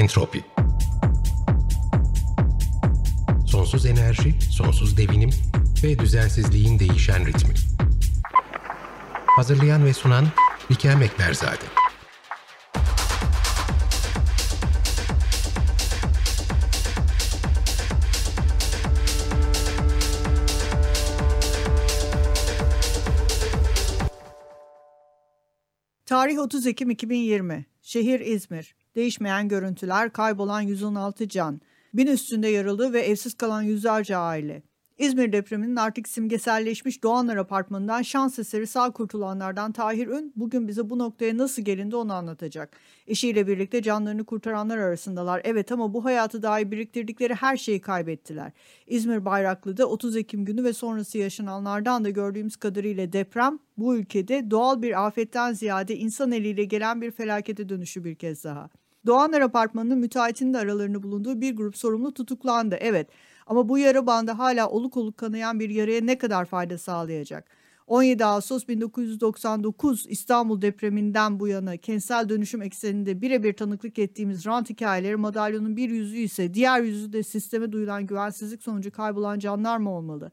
Entropi Sonsuz enerji, sonsuz devinim ve düzensizliğin değişen ritmi. Hazırlayan ve sunan Likel Ekberzade. Tarih 30 Ekim 2020. Şehir İzmir. Değişmeyen görüntüler, kaybolan 116 can. Bin üstünde yaralı ve evsiz kalan yüzlerce aile. İzmir depreminin artık simgeselleşmiş Doğanlar Apartmanı'ndan şans eseri sağ kurtulanlardan Tahir Ün bugün bize bu noktaya nasıl gelindi onu anlatacak. Eşiyle birlikte canlarını kurtaranlar arasındalar. Evet ama bu hayatı dahi biriktirdikleri her şeyi kaybettiler. İzmir Bayraklı'da 30 Ekim günü ve sonrası yaşananlardan da gördüğümüz kadarıyla deprem bu ülkede doğal bir afetten ziyade insan eliyle gelen bir felakete dönüşü bir kez daha. Doğanlar Apartmanı'nın müteahhitinin de aralarında bulunduğu bir grup sorumlu tutuklandı. Evet ama bu yara bandı hala oluk oluk kanayan bir yaraya ne kadar fayda sağlayacak? 17 Ağustos 1999 İstanbul depreminden bu yana kentsel dönüşüm ekseninde birebir tanıklık ettiğimiz rant hikayeleri madalyonun bir yüzü ise diğer yüzü de sisteme duyulan güvensizlik sonucu kaybolan canlar mı olmalı?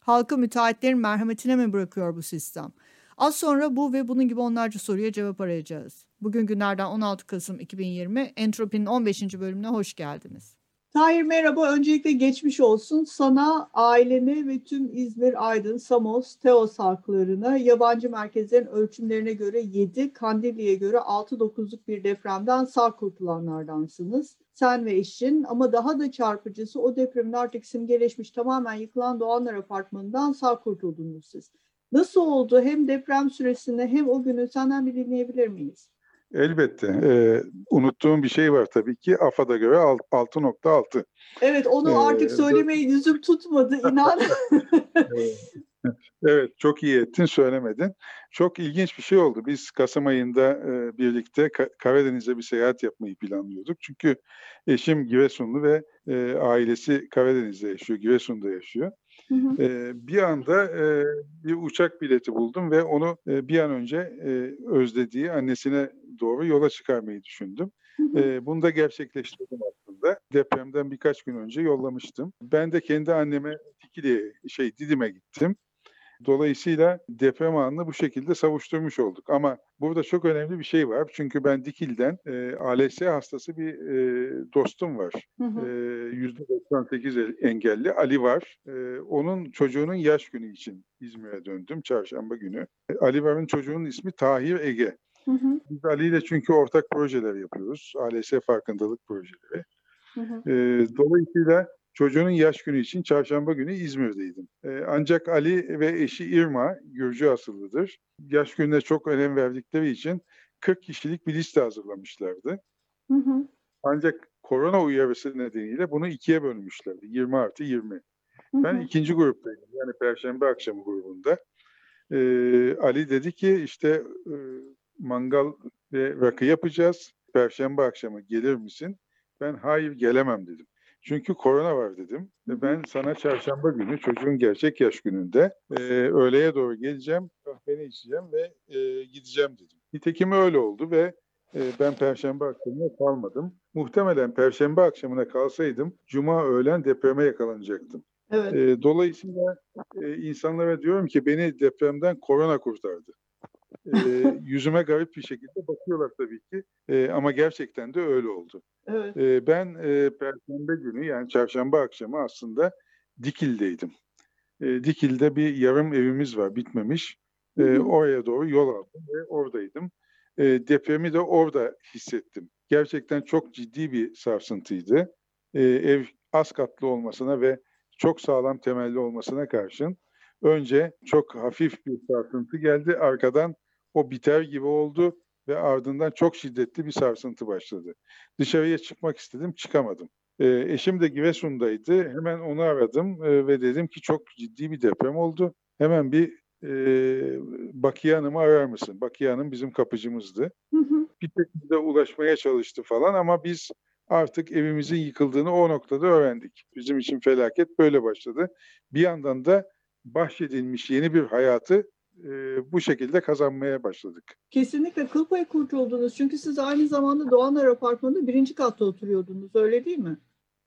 Halkı müteahhitlerin merhametine mi bırakıyor bu sistem? Az sonra bu ve bunun gibi onlarca soruya cevap arayacağız. Bugün günlerden 16 Kasım 2020 Entropi'nin 15. bölümüne hoş geldiniz. Tahir merhaba. Öncelikle geçmiş olsun. Sana, ailene ve tüm İzmir, Aydın, Samos, Teos halklarına yabancı merkezlerin ölçümlerine göre 7, Kandilli'ye göre 6-9'luk bir depremden sağ kurtulanlardansınız. Sen ve eşin ama daha da çarpıcısı o depremin artık simgeleşmiş tamamen yıkılan Doğanlar Apartmanı'ndan sağ kurtuldunuz siz. Nasıl oldu hem deprem süresinde hem o günü senden bir dinleyebilir miyiz? Elbette. Ee, unuttuğum bir şey var tabii ki. AFAD'a göre 6.6. Evet onu ee, artık söylemeye yüzüm tutmadı inan. evet çok iyi ettin söylemedin. Çok ilginç bir şey oldu. Biz Kasım ayında e, birlikte Karadeniz'e bir seyahat yapmayı planlıyorduk. Çünkü eşim Giresunlu ve e, ailesi Karadeniz'de yaşıyor, Giresun'da yaşıyor. Hı hı. E, bir anda e, bir uçak bileti buldum ve onu e, bir an önce e, özlediği annesine doğru yola çıkarmayı düşündüm. Hı hı. E, bunu da gerçekleştirdim aslında. Depremden birkaç gün önce yollamıştım. Ben de kendi anneme Dikili şey Didim'e gittim. Dolayısıyla deprem anını bu şekilde savuşturmuş olduk. Ama burada çok önemli bir şey var. Çünkü ben Dikil'den e, ALS hastası bir e, dostum var. Hı hı. E, %98 engelli Ali var. E, onun çocuğunun yaş günü için İzmir'e döndüm çarşamba günü. E, Ali var'ın çocuğunun ismi Tahir Ege. Hı hı. Biz Ali ile çünkü ortak projeler yapıyoruz. ALS farkındalık projeleri. Hı hı. E, dolayısıyla Çocuğunun yaş günü için çarşamba günü İzmir'deydim. Ee, ancak Ali ve eşi İrma Gürcü asıllıdır. Yaş gününe çok önem verdikleri için 40 kişilik bir liste hazırlamışlardı. Hı hı. Ancak korona uyarısı nedeniyle bunu ikiye bölmüşlerdi. 20 artı 20. Hı hı. Ben ikinci gruptaydım. Yani Perşembe akşamı grubunda. Ee, Ali dedi ki işte e, mangal ve rakı yapacağız. Perşembe akşamı gelir misin? Ben hayır gelemem dedim. Çünkü korona var dedim. Ve ben sana çarşamba günü çocuğun gerçek yaş gününde e, öğleye doğru geleceğim, kahveni içeceğim ve e, gideceğim dedim. Nitekim öyle oldu ve e, ben perşembe akşamına kalmadım. Muhtemelen perşembe akşamına kalsaydım cuma öğlen depreme yakalanacaktım. Evet. E, dolayısıyla e, insanlara diyorum ki beni depremden korona kurtardı. E, yüzüme garip bir şekilde bakıyorlar tabii ki e, ama gerçekten de öyle oldu. Evet. E, ben e, Perşembe günü yani çarşamba akşamı aslında Dikil'deydim. E, Dikil'de bir yarım evimiz var bitmemiş. E, oraya doğru yol aldım ve oradaydım. E, depremi de orada hissettim. Gerçekten çok ciddi bir sarsıntıydı. E, ev az katlı olmasına ve çok sağlam temelli olmasına karşın önce çok hafif bir sarsıntı geldi. Arkadan o biter gibi oldu ve ardından çok şiddetli bir sarsıntı başladı. Dışarıya çıkmak istedim, çıkamadım. E, eşim de Giresun'daydı. Hemen onu aradım e, ve dedim ki çok ciddi bir deprem oldu. Hemen bir e, Bakiye Hanım'ı arar mısın? Bakiye Hanım bizim kapıcımızdı. Hı hı. Bir şekilde ulaşmaya çalıştı falan ama biz artık evimizin yıkıldığını o noktada öğrendik. Bizim için felaket böyle başladı. Bir yandan da bahşedilmiş yeni bir hayatı e, bu şekilde kazanmaya başladık. Kesinlikle kıl payı kurtuldunuz. Çünkü siz aynı zamanda Doğanlar Apartmanı'nda birinci katta oturuyordunuz. Öyle değil mi?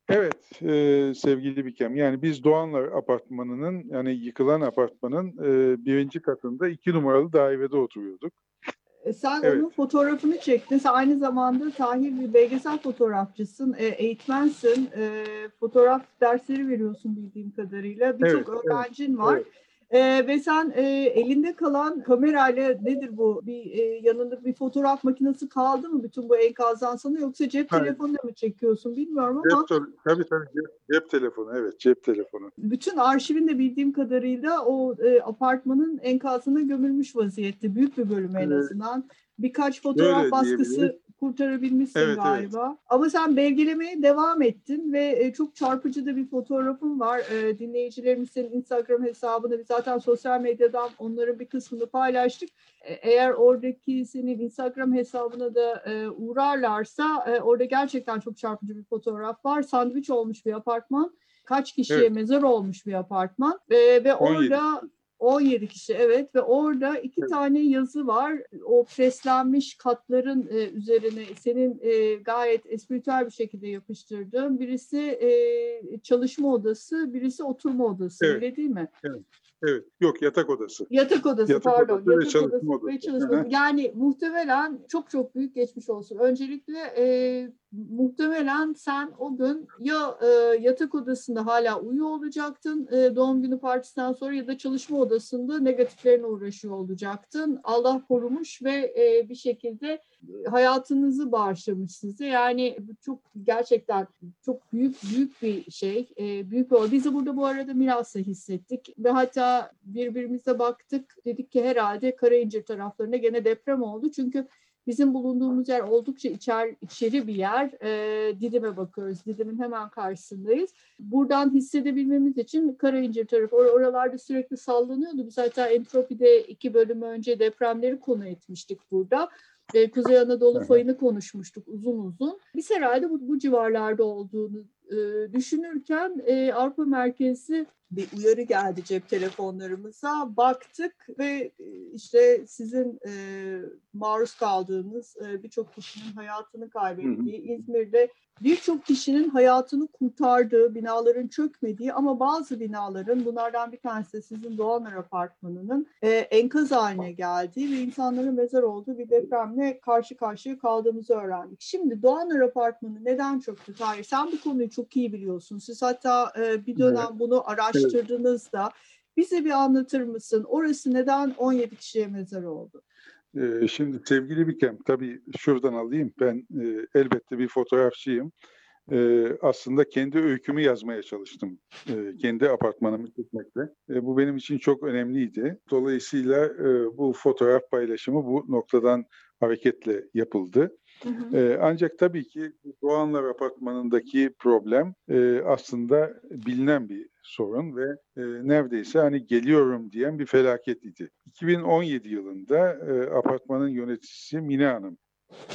Evet e, sevgili Bikem. Yani biz Doğanlar Apartmanı'nın yani yıkılan apartmanın e, birinci katında iki numaralı dairede oturuyorduk. E, sen Evet. onun fotoğrafını çektin. Sen aynı zamanda Tahir bir belgesel fotoğrafçısın, e, eğitmensin, e, fotoğraf dersleri veriyorsun bildiğim kadarıyla. Birçok Evet, evet, öğrencin var. evet. E, ve sen e, elinde kalan kamerayla nedir bu? Bir e, yanında bir fotoğraf makinesi kaldı mı bütün bu enkazdan sana yoksa cep Hayır. telefonuyla mı çekiyorsun bilmiyorum ama Cep, tabii tabii, tabii cep, cep telefonu evet cep telefonu. bütün arşivin de bildiğim kadarıyla o e, apartmanın enkazına gömülmüş vaziyette. Büyük bir bölümü en azından. Birkaç fotoğraf Öyle baskısı. Kurtarabilmişsin Evet, galiba. Ama sen belgelemeye devam ettin ve e, çok çarpıcı da bir fotoğrafın var. E, dinleyicilerimiz senin Instagram hesabını biz zaten sosyal medyadan onların bir kısmını paylaştık. E, eğer oradaki senin Instagram hesabına da uğrarlarsa orada gerçekten çok çarpıcı bir fotoğraf var. Sandviç olmuş bir apartman. Kaç kişiye Evet. mezar olmuş bir apartman. Ve 17 orada 17 kişi evet ve orada iki Evet. tane yazı var. O preslenmiş katların e, üzerine senin e, gayet espritüel bir şekilde yapıştırdığın birisi e, çalışma odası, birisi oturma odası Evet. öyle değil mi? Evet yok yatak odası. Yatak odası Yatak pardon. odası ve yatak çalışma odası ve çalışma. Yani muhtemelen çok çok büyük geçmiş olsun. Öncelikle e, muhtemelen sen o gün ya e, yatak odasında hala uyuyor olacaktın e, doğum günü partisinden sonra ya da çalışma odasında negatiflerine uğraşıyor olacaktın. Allah korumuş ve e, bir şekilde hayatınızı bağışlamış size. Yani bu çok gerçekten çok büyük büyük bir şey. E, büyük bir olay. Biz de burada bu arada Milas'ı hissettik ve hatta birbirimize baktık. Dedik ki herhalde Karayincir taraflarında gene deprem oldu. Çünkü bizim bulunduğumuz yer oldukça içer, içeri bir yer. E, Didim'e bakıyoruz. Didim'in hemen karşısındayız. Buradan hissedebilmemiz için Karayincir tarafı or- oralarda sürekli sallanıyordu. Biz hatta Entropi'de iki bölüm önce depremleri konu etmiştik burada. E, Kuzey Anadolu fayını konuşmuştuk uzun uzun. Biz herhalde bu, bu civarlarda olduğunu düşünürken e, Avrupa merkezi bir uyarı geldi cep telefonlarımıza. Baktık ve işte sizin e, maruz kaldığınız e, birçok kişinin hayatını kaybettiği, İzmir'de birçok kişinin hayatını kurtardığı, binaların çökmediği ama bazı binaların, bunlardan bir tanesi de sizin Doğanlar Apartmanı'nın e, enkaz haline geldiği ve insanların mezar olduğu bir depremle karşı karşıya kaldığımızı öğrendik. Şimdi Doğanlar Apartmanı neden çöktü? Hayır, sen bu konuyu çok iyi biliyorsun. Siz hatta e, bir dönem bunu araştırdığınızda bize bir anlatır mısın? Orası neden 17 kişiye mezar oldu? Ee, şimdi sevgili Bikem tabii şuradan alayım. Ben e, elbette bir fotoğrafçıyım. E, aslında kendi öykümü yazmaya çalıştım. E, kendi apartmanımı çekmekle. E, bu benim için çok önemliydi. Dolayısıyla e, bu fotoğraf paylaşımı bu noktadan hareketle yapıldı. Hı hı. Ancak tabii ki Doğanlar Apartmanı'ndaki problem aslında bilinen bir sorun ve neredeyse hani geliyorum diyen bir felaket idi. 2017 yılında apartmanın yöneticisi Mine Hanım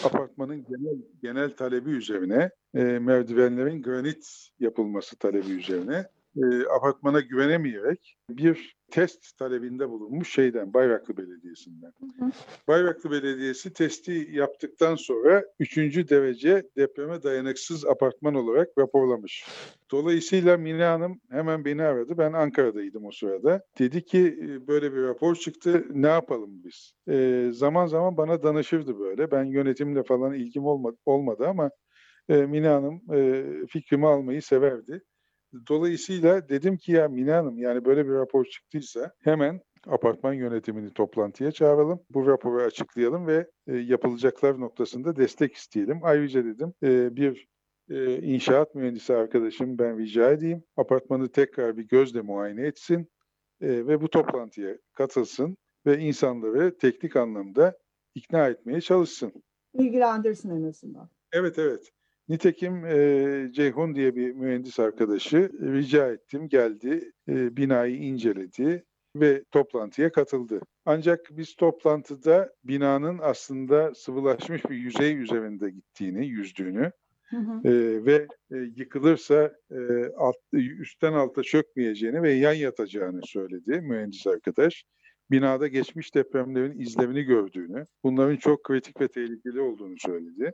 apartmanın genel genel talebi üzerine merdivenlerin granit yapılması talebi üzerine e, apartmana güvenemeyerek bir test talebinde bulunmuş şeyden Bayraklı Belediyesi'nden. Hı hı. Bayraklı Belediyesi testi yaptıktan sonra 3. derece depreme dayanıksız apartman olarak raporlamış. Dolayısıyla Mine Hanım hemen beni aradı. Ben Ankara'daydım o sırada. Dedi ki "E, böyle bir rapor çıktı ne yapalım biz? E, zaman zaman bana danışırdı böyle. Ben yönetimle falan ilgim olmadı, olmadı ama e, Mine Hanım e, fikrimi almayı severdi. Dolayısıyla dedim ki ya Mine Hanım yani böyle bir rapor çıktıysa hemen apartman yönetimini toplantıya çağıralım. Bu raporu açıklayalım ve e, yapılacaklar noktasında destek isteyelim. Ayrıca dedim e, bir e, inşaat mühendisi arkadaşım ben rica edeyim. Apartmanı tekrar bir gözle muayene etsin e, ve bu toplantıya katılsın ve insanları teknik anlamda ikna etmeye çalışsın. Bilgilendirsin en azından. Evet evet. Nitekim e, Ceyhun diye bir mühendis arkadaşı rica ettim geldi e, binayı inceledi ve toplantıya katıldı. Ancak biz toplantıda binanın aslında sıvılaşmış bir yüzey üzerinde gittiğini, yüzdüğünü Hı hı. e, ve e, yıkılırsa e, alt, üstten alta çökmeyeceğini ve yan yatacağını söyledi mühendis arkadaş. binada geçmiş depremlerin izlemini gördüğünü, bunların çok kritik ve tehlikeli olduğunu söyledi.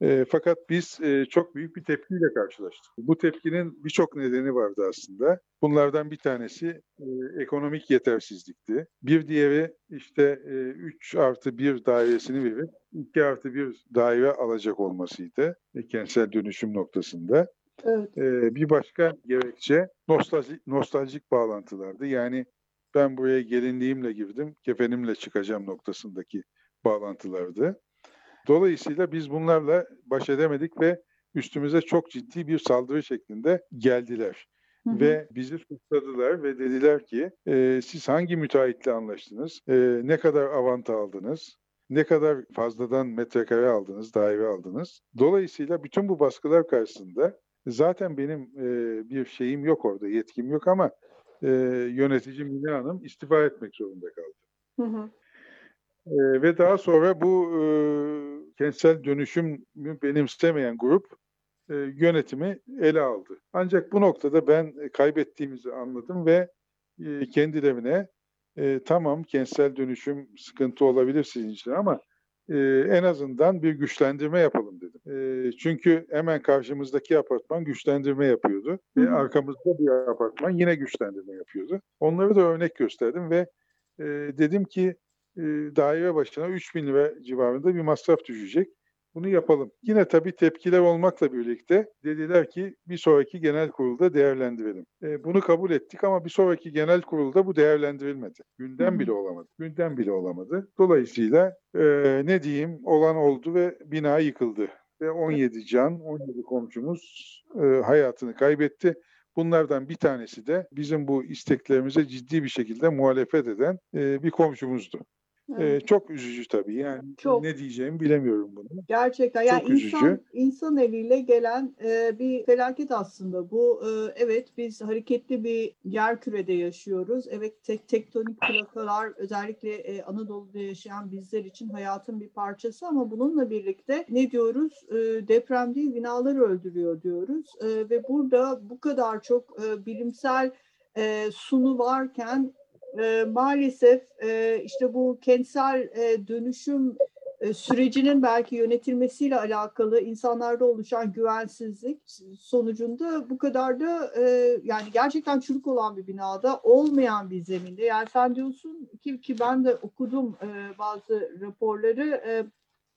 E, fakat biz e, çok büyük bir tepkiyle karşılaştık. Bu tepkinin birçok nedeni vardı aslında. Bunlardan bir tanesi e, ekonomik yetersizlikti. Bir diğeri işte e, 3 artı 1 dairesini verip 2 artı 1 daire alacak olmasıydı e, kentsel dönüşüm noktasında. Evet. E, bir başka gerekçe nostaljik, nostaljik bağlantılardı. Yani ben buraya gelinliğimle girdim, kefenimle çıkacağım noktasındaki bağlantılardı. Dolayısıyla biz bunlarla baş edemedik ve üstümüze çok ciddi bir saldırı şeklinde geldiler. Hı hı. Ve bizi suçladılar ve dediler ki e, siz hangi müteahhitle anlaştınız, e, ne kadar avanta aldınız, ne kadar fazladan metrekare aldınız, daire aldınız. Dolayısıyla bütün bu baskılar karşısında zaten benim e, bir şeyim yok orada, yetkim yok ama e, yönetici Mine Hanım istifa etmek zorunda kaldı. Hı hı. E, ve daha sonra bu e, kentsel dönüşümü benimsemeyen grup e, yönetimi ele aldı. Ancak bu noktada ben kaybettiğimizi anladım ve e, kendilerine e, tamam kentsel dönüşüm sıkıntı olabilir sizin için ama e, en azından bir güçlendirme yapalım dedim. E, çünkü hemen karşımızdaki apartman güçlendirme yapıyordu. Ve arkamızda bir apartman yine güçlendirme yapıyordu. Onları da örnek gösterdim ve e, dedim ki e, daire başına 3 bin lira civarında bir masraf düşecek. Bunu yapalım. Yine tabii tepkiler olmakla birlikte dediler ki bir sonraki genel kurulda değerlendirelim. E, bunu kabul ettik ama bir sonraki genel kurulda bu değerlendirilmedi. Gündem bile olamadı. Gündem bile olamadı. Dolayısıyla e, ne diyeyim olan oldu ve bina yıkıldı. Ve 17 can, 17 komşumuz e, hayatını kaybetti. Bunlardan bir tanesi de bizim bu isteklerimize ciddi bir şekilde muhalefet eden e, bir komşumuzdu. Ee, çok üzücü tabii yani çok. ne diyeceğimi bilemiyorum bunu. Gerçekten yani çok insan üzücü. insan eliyle gelen e, bir felaket aslında bu. E, evet biz hareketli bir yer kürede yaşıyoruz. Evet tek tektonik plakalar özellikle e, Anadolu'da yaşayan bizler için hayatın bir parçası ama bununla birlikte ne diyoruz? E, deprem değil binalar öldürüyor diyoruz. E, ve burada bu kadar çok e, bilimsel e, sunu varken e, maalesef e, işte bu kentsel e, dönüşüm e, sürecinin belki yönetilmesiyle alakalı insanlarda oluşan güvensizlik sonucunda bu kadar da e, yani gerçekten çürük olan bir binada olmayan bir zeminde. Yani sen diyorsun ki, ki ben de okudum e, bazı raporları. E,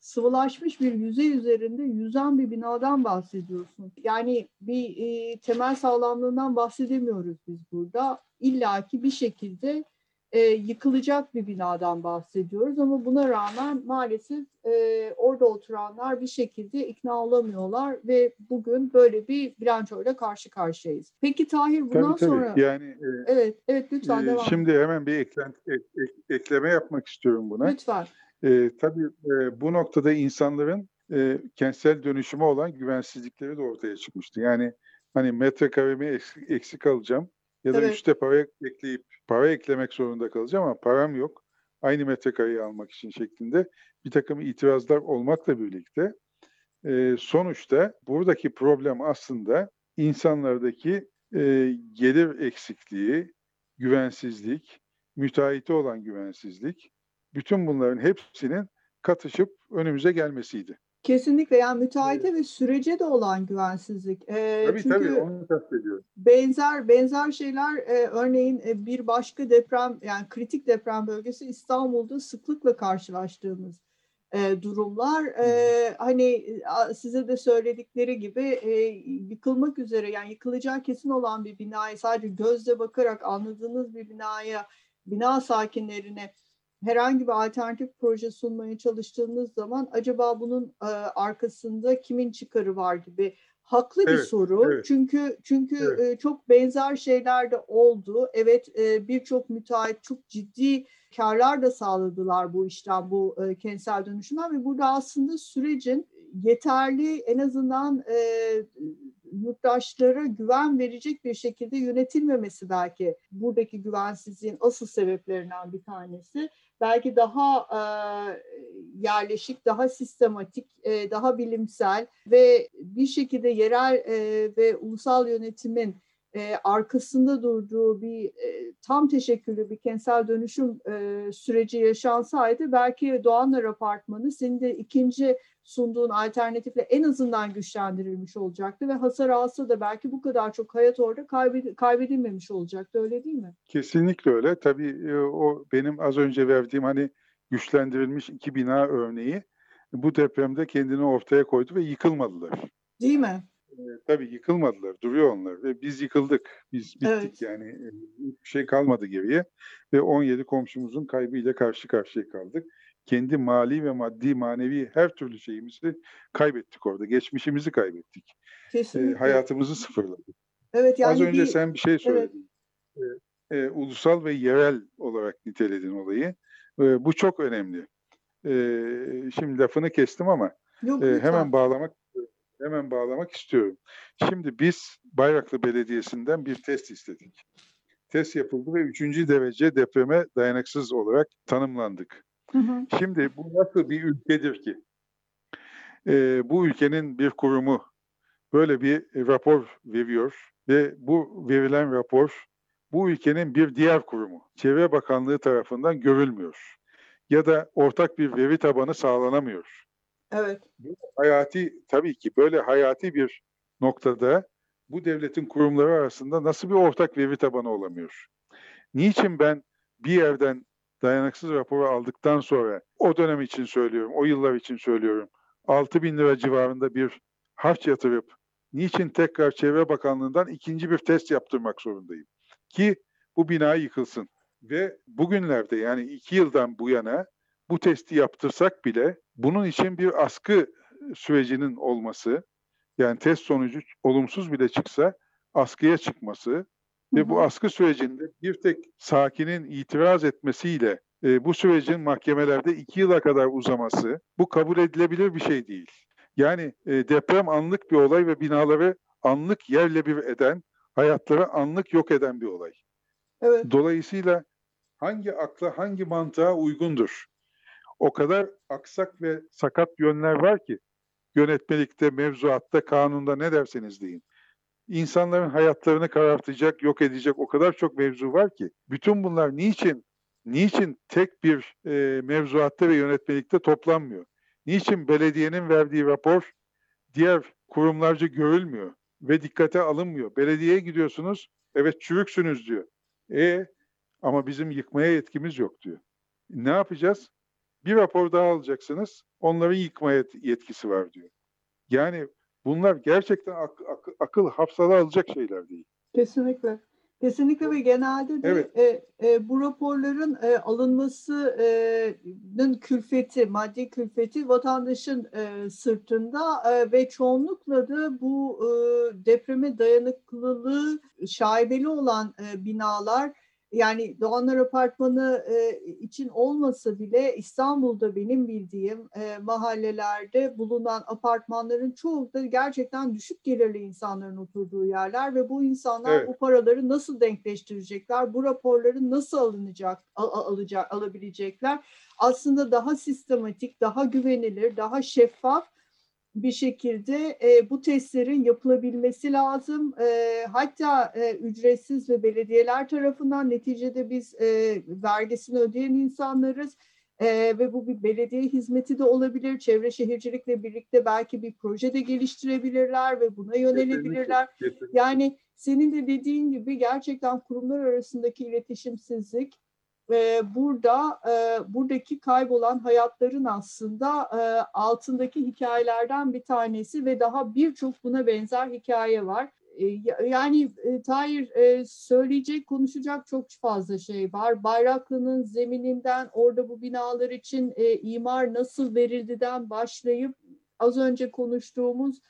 sıvılaşmış bir yüzey üzerinde yüzen bir binadan bahsediyorsun. Yani bir e, temel sağlamlığından bahsedemiyoruz biz burada. İlla ki bir şekilde e, yıkılacak bir binadan bahsediyoruz ama buna rağmen maalesef e, orada oturanlar bir şekilde ikna olamıyorlar ve bugün böyle bir bilançoyla karşı karşıyayız. Peki Tahir bundan tabii, tabii. sonra yani e, evet evet lütfen e, devam. Şimdi hemen bir eklent, ek, ek, ekleme yapmak istiyorum buna. Lütfen. E, tabii e, bu noktada insanların e, kentsel dönüşüme olan güvensizlikleri de ortaya çıkmıştı. Yani hani metrekaremi eksik, eksik alacağım ya da evet. üçte para ekleyip para eklemek zorunda kalacağım ama param yok. Aynı metrekareyi almak için şeklinde bir takım itirazlar olmakla birlikte e, sonuçta buradaki problem aslında insanlardaki e, gelir eksikliği, güvensizlik, müteahhite olan güvensizlik, bütün bunların hepsinin katışıp önümüze gelmesiydi. Kesinlikle yani müteahhite evet. ve sürece de olan güvensizlik. E, tabii çünkü tabii onu kastediyorum. Benzer benzer şeyler e, örneğin e, bir başka deprem yani kritik deprem bölgesi İstanbul'da sıklıkla karşılaştığımız e, durumlar. E, hani size de söyledikleri gibi e, yıkılmak üzere yani yıkılacağı kesin olan bir binayı sadece gözle bakarak anladığınız bir binaya bina sakinlerine herhangi bir alternatif proje sunmaya çalıştığınız zaman acaba bunun e, arkasında kimin çıkarı var gibi haklı evet, bir soru. Evet. Çünkü çünkü evet. e, çok benzer şeyler de oldu. Evet e, birçok müteahhit çok ciddi karlar da sağladılar bu işten bu e, kentsel dönüşümden ve burada aslında sürecin yeterli en azından e, yurttaşlara güven verecek bir şekilde yönetilmemesi belki buradaki güvensizliğin asıl sebeplerinden bir tanesi belki daha e, yerleşik, daha sistematik, e, daha bilimsel ve bir şekilde yerel e, ve ulusal yönetimin e, arkasında durduğu bir e, tam teşekküllü bir kentsel dönüşüm e, süreci yaşansaydı belki Doğanlar Apartmanı senin de ikinci sunduğun alternatifle en azından güçlendirilmiş olacaktı ve hasar alsa da belki bu kadar çok hayat orada kaybed kaybedilmemiş olacaktı öyle değil mi? Kesinlikle öyle. Tabii e, o benim az önce verdiğim hani güçlendirilmiş iki bina örneği bu depremde kendini ortaya koydu ve yıkılmadılar. Değil mi? Tabii yıkılmadılar, duruyor onlar ve biz yıkıldık, biz bittik evet. yani e, bir şey kalmadı geriye ve 17 komşumuzun kaybıyla karşı karşıya kaldık. Kendi mali ve maddi manevi her türlü şeyimizi kaybettik orada, geçmişimizi kaybettik, e, hayatımızı sıfırladık. Evet, yani Az önce bir... sen bir şey söyledin. Evet. E, e, ulusal ve yerel olarak niteledin olayı. E, bu çok önemli. E, şimdi lafını kestim ama Yok, e, hemen bağlamak hemen bağlamak istiyorum. Şimdi biz Bayraklı Belediyesi'nden bir test istedik. Test yapıldı ve üçüncü derece depreme dayanıksız olarak tanımlandık. Hı hı. Şimdi bu nasıl bir ülkedir ki? Ee, bu ülkenin bir kurumu böyle bir rapor veriyor ve bu verilen rapor bu ülkenin bir diğer kurumu, Çevre Bakanlığı tarafından görülmüyor ya da ortak bir veri tabanı sağlanamıyor. Evet. Hayati tabii ki böyle hayati bir noktada bu devletin kurumları arasında nasıl bir ortak veri tabanı olamıyor? Niçin ben bir yerden dayanıksız raporu aldıktan sonra o dönem için söylüyorum, o yıllar için söylüyorum. 6 bin lira civarında bir harç yatırıp niçin tekrar Çevre Bakanlığı'ndan ikinci bir test yaptırmak zorundayım? Ki bu bina yıkılsın. Ve bugünlerde yani iki yıldan bu yana bu testi yaptırsak bile bunun için bir askı sürecinin olması, yani test sonucu olumsuz bile çıksa askıya çıkması ve bu askı sürecinde bir tek sakinin itiraz etmesiyle e, bu sürecin mahkemelerde iki yıla kadar uzaması bu kabul edilebilir bir şey değil. Yani e, deprem anlık bir olay ve binaları anlık yerle bir eden, hayatları anlık yok eden bir olay. Evet. Dolayısıyla hangi akla, hangi mantığa uygundur? O kadar aksak ve sakat yönler var ki yönetmelikte, mevzuatta, kanunda ne derseniz deyin. İnsanların hayatlarını karartacak, yok edecek o kadar çok mevzu var ki bütün bunlar niçin niçin tek bir e, mevzuatta ve yönetmelikte toplanmıyor? Niçin belediyenin verdiği rapor diğer kurumlarca görülmüyor ve dikkate alınmıyor? Belediyeye gidiyorsunuz, evet çürüksünüz diyor. E ama bizim yıkmaya yetkimiz yok diyor. Ne yapacağız? Bir rapor daha alacaksınız. Onların yıkmaya yetkisi var diyor. Yani bunlar gerçekten ak- ak- akıl hafsala alacak şeyler değil. Kesinlikle. Kesinlikle ve genelde de evet. e, e, bu raporların e, alınmasının külfeti, maddi külfeti vatandaşın e, sırtında e, ve çoğunlukla da bu e, depreme dayanıklılığı şaibeli olan e, binalar yani Doğanlar Apartmanı e, için olmasa bile İstanbul'da benim bildiğim e, mahallelerde bulunan apartmanların çoğu da gerçekten düşük gelirli insanların oturduğu yerler ve bu insanlar evet. bu paraları nasıl denkleştirecekler, bu raporları nasıl alınacak, al, alacak, alabilecekler? Aslında daha sistematik, daha güvenilir, daha şeffaf bir şekilde e, bu testlerin yapılabilmesi lazım. E, hatta e, ücretsiz ve belediyeler tarafından neticede biz e, vergisini ödeyen insanlarız. E, ve bu bir belediye hizmeti de olabilir. Çevre şehircilikle birlikte belki bir proje de geliştirebilirler ve buna yönelebilirler. Kesinlikle, kesinlikle. Yani senin de dediğin gibi gerçekten kurumlar arasındaki iletişimsizlik burada e, buradaki kaybolan hayatların aslında e, altındaki hikayelerden bir tanesi ve daha birçok buna benzer hikaye var. E, yani e, Tahir e, söyleyecek, konuşacak çok fazla şey var. Bayraklı'nın zemininden orada bu binalar için e, imar nasıl verildiden başlayıp az önce konuştuğumuz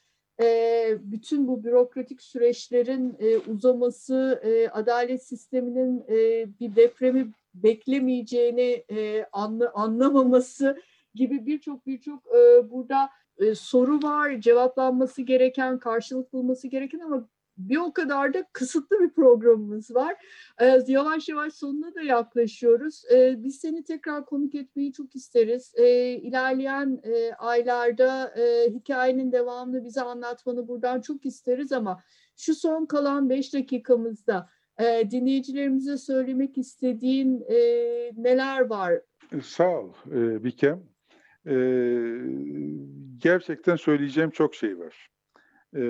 e, bütün bu bürokratik süreçlerin e, uzaması, e, adalet sisteminin e, bir depremi beklemeyeceğini e, anla, anlamaması gibi birçok birçok e, burada e, soru var, cevaplanması gereken, karşılık bulması gereken ama bir o kadar da kısıtlı bir programımız var. Ee, yavaş yavaş sonuna da yaklaşıyoruz. Ee, biz seni tekrar konuk etmeyi çok isteriz. Ee, ilerleyen e, aylarda e, hikayenin devamını bize anlatmanı buradan çok isteriz ama Şu son kalan 5 dakikamızda e, dinleyicilerimize söylemek istediğin e, neler var? Sağ ol e, Bikem. E, gerçekten söyleyeceğim çok şey var. E,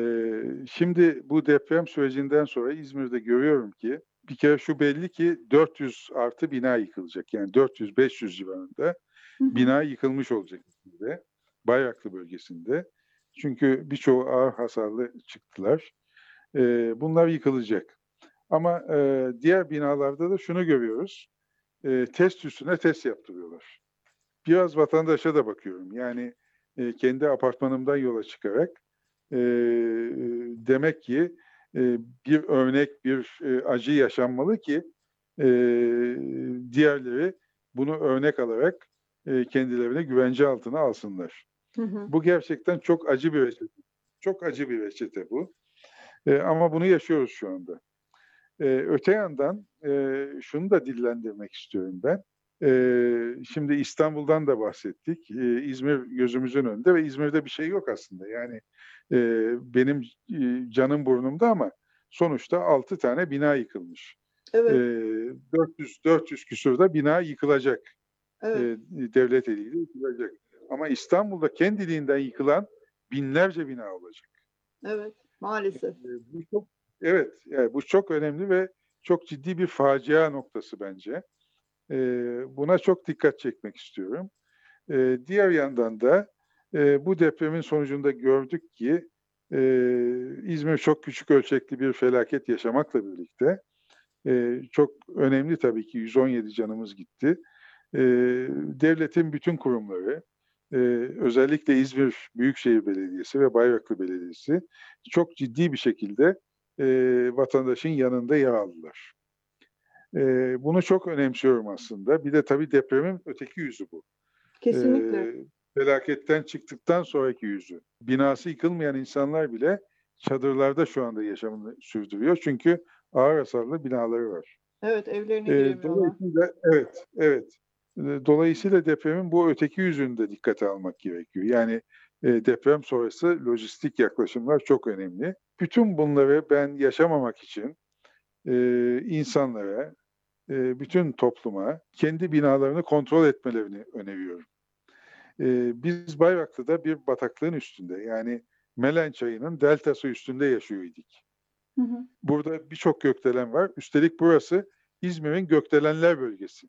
şimdi bu deprem sürecinden sonra İzmir'de görüyorum ki bir kere şu belli ki 400 artı bina yıkılacak. Yani 400-500 civarında bina yıkılmış olacak İzmir'de. Bayraklı bölgesinde. Çünkü birçoğu ağır hasarlı çıktılar. E, bunlar yıkılacak. Ama e, diğer binalarda da şunu görüyoruz. E, test üstüne test yaptırıyorlar. Biraz vatandaşa da bakıyorum. Yani e, kendi apartmanımdan yola çıkarak e, demek ki e, bir örnek, bir e, acı yaşanmalı ki e, diğerleri bunu örnek alarak e, kendilerine güvence altına alsınlar. Hı hı. Bu gerçekten çok acı bir reçete. Çok acı bir reçete bu. E, ama bunu yaşıyoruz şu anda. E, öte yandan e, şunu da dillendirmek istiyorum ben. E, şimdi İstanbul'dan da bahsettik. E, İzmir gözümüzün önünde ve İzmir'de bir şey yok aslında. Yani e, benim e, canım burnumda ama sonuçta 6 tane bina yıkılmış. Evet. E, 400 400 küsurda bina yıkılacak. Evet. E, devlet eliyle yıkılacak. Ama İstanbul'da kendiliğinden yıkılan binlerce bina olacak. Evet, maalesef. E, bu çok Evet, yani bu çok önemli ve çok ciddi bir facia noktası bence. E, buna çok dikkat çekmek istiyorum. E, diğer yandan da e, bu depremin sonucunda gördük ki e, İzmir çok küçük ölçekli bir felaket yaşamakla birlikte e, çok önemli tabii ki 117 canımız gitti. E, devletin bütün kurumları, e, özellikle İzmir Büyükşehir Belediyesi ve Bayraklı Belediyesi çok ciddi bir şekilde e, vatandaşın yanında yer aldılar. E, bunu çok önemsiyorum aslında. Bir de tabii depremin öteki yüzü bu. Kesinlikle. E, felaketten çıktıktan sonraki yüzü. Binası yıkılmayan insanlar bile çadırlarda şu anda yaşamını sürdürüyor. Çünkü ağır hasarlı binaları var. Evet, evlerine giremiyorlar. Dolayısıyla, evet, evet. Dolayısıyla depremin bu öteki yüzünü de dikkate almak gerekiyor. Yani e, deprem sonrası lojistik yaklaşımlar çok önemli. Bütün bunları ben yaşamamak için e, insanlara, e, bütün topluma kendi binalarını kontrol etmelerini öneriyorum. E, biz Bayraklı'da bir bataklığın üstünde yani Melen Çayı'nın deltası üstünde yaşıyorduk. Hı hı. Burada birçok gökdelen var. Üstelik burası İzmir'in gökdelenler bölgesi.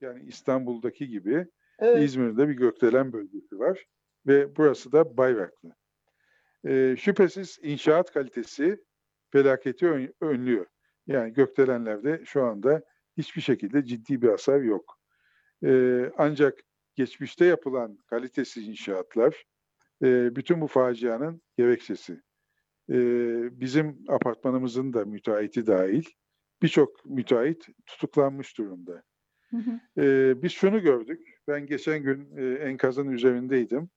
Yani İstanbul'daki gibi evet. İzmir'de bir gökdelen bölgesi var ve burası da Bayraklı. E, şüphesiz inşaat kalitesi felaketi ön, önlüyor. Yani gökdelenlerde şu anda hiçbir şekilde ciddi bir hasar yok. E, ancak geçmişte yapılan kalitesiz inşaatlar e, bütün bu facianın gerekçesi. E, bizim apartmanımızın da müteahhiti dahil birçok müteahhit tutuklanmış durumda. Hı hı. E, biz şunu gördük. Ben geçen gün e, enkazın üzerindeydim.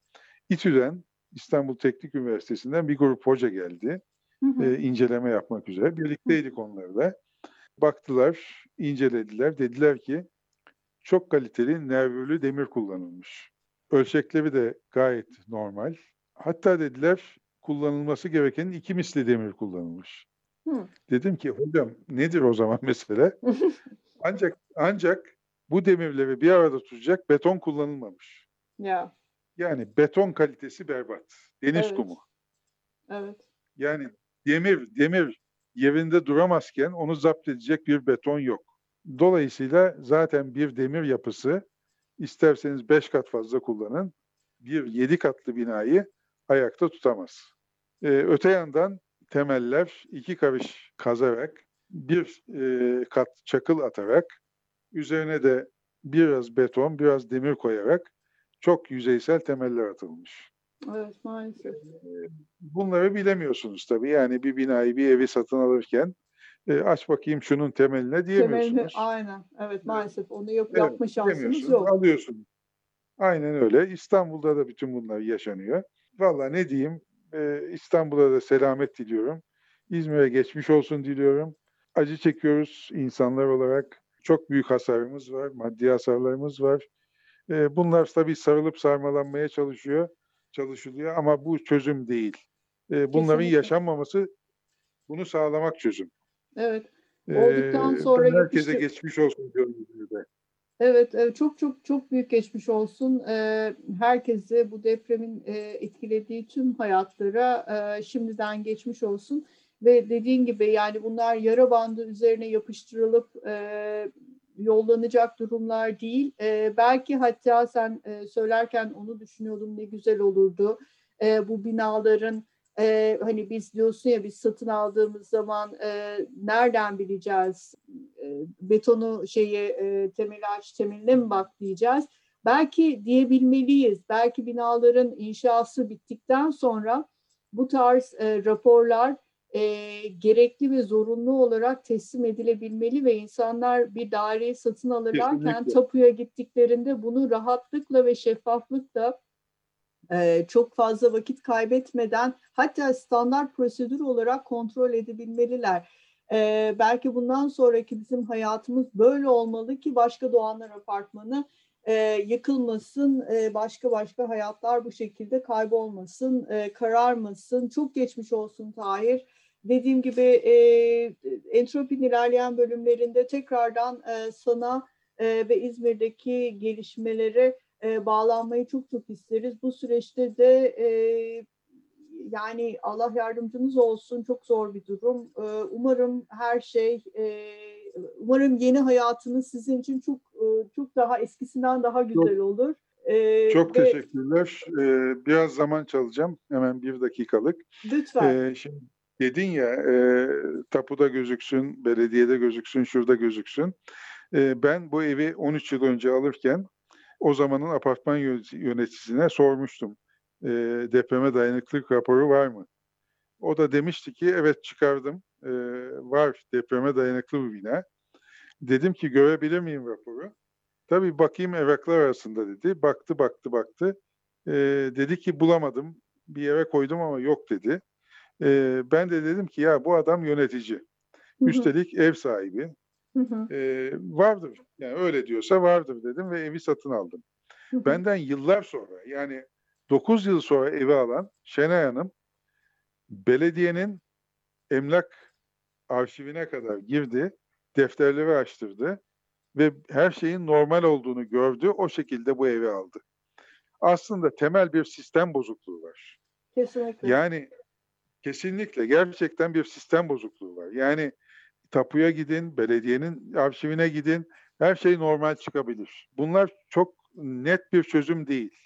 İTÜ'den İstanbul Teknik Üniversitesi'nden bir grup hoca geldi. Hı hı. E, inceleme yapmak üzere. Birlikteydik onlarla. Baktılar, incelediler. Dediler ki çok kaliteli nervürlü demir kullanılmış. Ölçekleri de gayet normal. Hatta dediler kullanılması gerekenin iki misli demir kullanılmış. Hı. Dedim ki hocam nedir o zaman mesele? ancak ancak bu demirleri bir arada tutacak beton kullanılmamış. Ya. Yani beton kalitesi berbat. Deniz evet. kumu. Evet. Yani demir demir yerinde duramazken onu zapt edecek bir beton yok. Dolayısıyla zaten bir demir yapısı isterseniz beş kat fazla kullanın bir yedi katlı binayı ayakta tutamaz. Ee, öte yandan temeller iki karış kazarak bir e, kat çakıl atarak üzerine de biraz beton biraz demir koyarak çok yüzeysel temeller atılmış. Evet maalesef. Bunları bilemiyorsunuz tabii. Yani bir binayı, bir evi satın alırken e, aç bakayım şunun temeline diyemiyorsunuz. Temelini, aynen. Evet maalesef onu yap, evet, yapma şansımız yok. Alıyorsunuz. Aynen öyle. İstanbul'da da bütün bunlar yaşanıyor. Valla ne diyeyim e, İstanbul'a da selamet diliyorum. İzmir'e geçmiş olsun diliyorum. Acı çekiyoruz insanlar olarak. Çok büyük hasarımız var, maddi hasarlarımız var. E, bunlar tabii sarılıp sarmalanmaya çalışıyor, çalışılıyor ama bu çözüm değil. E, bunların Kesinlikle. yaşanmaması Bunu sağlamak çözüm. Evet. Olduktan sonra ee, herkese yapıştır... geçmiş olsun diyorum. Evet, çok çok çok büyük geçmiş olsun. Herkese bu depremin etkilediği tüm hayatlara şimdiden geçmiş olsun. Ve dediğin gibi yani bunlar yara bandı üzerine yapıştırılıp yollanacak durumlar değil. Belki hatta sen söylerken onu düşünüyordum ne güzel olurdu. Bu binaların e, hani biz diyorsun ya biz satın aldığımız zaman e, nereden bileceğiz e, betonu şeyi e, temel ağaç temeline mi bak diyeceğiz. Belki diyebilmeliyiz. Belki binaların inşası bittikten sonra bu tarz e, raporlar e, gerekli ve zorunlu olarak teslim edilebilmeli ve insanlar bir daireyi satın alırlarken Kesinlikle. tapuya gittiklerinde bunu rahatlıkla ve şeffaflıkla çok fazla vakit kaybetmeden hatta standart prosedür olarak kontrol edebilmeliler. belki bundan sonraki bizim hayatımız böyle olmalı ki başka Doğanlar Apartmanı yıkılmasın, başka başka hayatlar bu şekilde kaybolmasın, kararmasın. Çok geçmiş olsun Tahir. Dediğim gibi e, Entropi'nin ilerleyen bölümlerinde tekrardan sana ve İzmir'deki gelişmeleri e, bağlanmayı çok çok isteriz. Bu süreçte de e, yani Allah yardımcınız olsun çok zor bir durum. E, umarım her şey, e, umarım yeni hayatınız sizin için çok e, çok daha eskisinden daha güzel olur. E, çok ve, teşekkürler. Ee, biraz zaman çalacağım. Hemen bir dakikalık. Lütfen. Ee, şimdi dedin ya e, tapuda gözüksün, belediyede gözüksün, şurada gözüksün. E, ben bu evi 13 yıl önce alırken o zamanın apartman yöneticisine sormuştum. E, depreme dayanıklılık raporu var mı? O da demişti ki evet çıkardım. E, var depreme dayanıklı bir bina. Dedim ki görebilir miyim raporu? Tabii bakayım evraklar arasında dedi. Baktı baktı baktı. E, dedi ki bulamadım. Bir yere koydum ama yok dedi. E, ben de dedim ki ya bu adam yönetici. Üstelik ev sahibi. Hı hı. E, vardır. Yani öyle diyorsa vardır dedim ve evi satın aldım. Hı hı. Benden yıllar sonra yani 9 yıl sonra evi alan Şenay Hanım belediyenin emlak arşivine kadar girdi, defterleri açtırdı ve her şeyin normal olduğunu gördü. O şekilde bu evi aldı. Aslında temel bir sistem bozukluğu var. Kesinlikle. Yani kesinlikle gerçekten bir sistem bozukluğu var. Yani tapuya gidin, belediyenin arşivine gidin. Her şey normal çıkabilir. Bunlar çok net bir çözüm değil.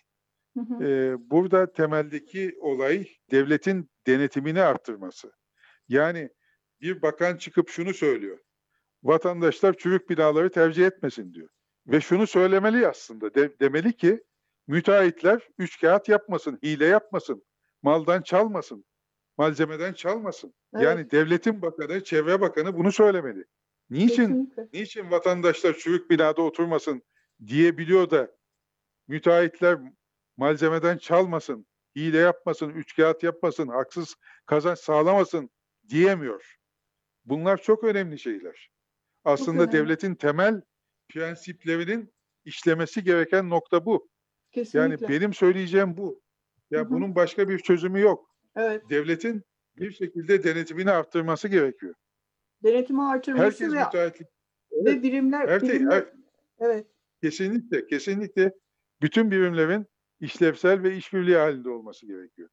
Hı hı. Ee, burada temeldeki olay devletin denetimini arttırması. Yani bir bakan çıkıp şunu söylüyor. Vatandaşlar çürük binaları tercih etmesin diyor. Ve şunu söylemeli aslında. De, demeli ki müteahhitler üç kağıt yapmasın, hile yapmasın, maldan çalmasın malzemeden çalmasın. Evet. Yani devletin bakanı, çevre bakanı bunu söylemeli. Niçin Kesinlikle. niçin vatandaşlar çürük binada oturmasın diyebiliyor da müteahhitler malzemeden çalmasın, hile yapmasın, üç kağıt yapmasın, haksız kazanç sağlamasın diyemiyor. Bunlar çok önemli şeyler. Aslında önemli. devletin temel prensiplerinin işlemesi gereken nokta bu. Kesinlikle. Yani benim söyleyeceğim bu. Ya Hı-hı. bunun başka bir çözümü yok. Evet. Devletin bir şekilde denetimini arttırması gerekiyor. Denetimi artırması Herkes ve, müteahhitlik. Evet. ve birimler, her, birimler her, evet. Kesinlikle, kesinlikle bütün birimlerin işlevsel ve işbirliği halinde olması gerekiyor.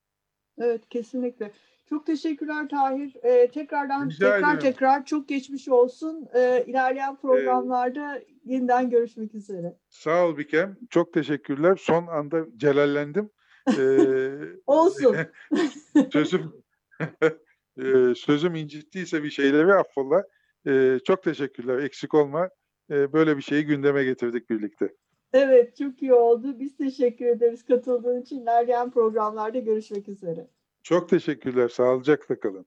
Evet, kesinlikle. Çok teşekkürler Tahir. Ee, tekrardan Rica tekrar ederim. tekrar çok geçmiş olsun. Ee, ilerleyen programlarda ee, yeniden görüşmek üzere. Sağ ol Bikem. Çok teşekkürler. Son anda celallendim. Ee, Olsun. sözüm sözüm incittiyse bir şeyleri affola. E, çok teşekkürler. Eksik olma. Böyle bir şeyi gündeme getirdik birlikte. Evet çok iyi oldu. Biz teşekkür ederiz katıldığın için. İlerleyen programlarda görüşmek üzere. Çok teşekkürler. Sağlıcakla kalın.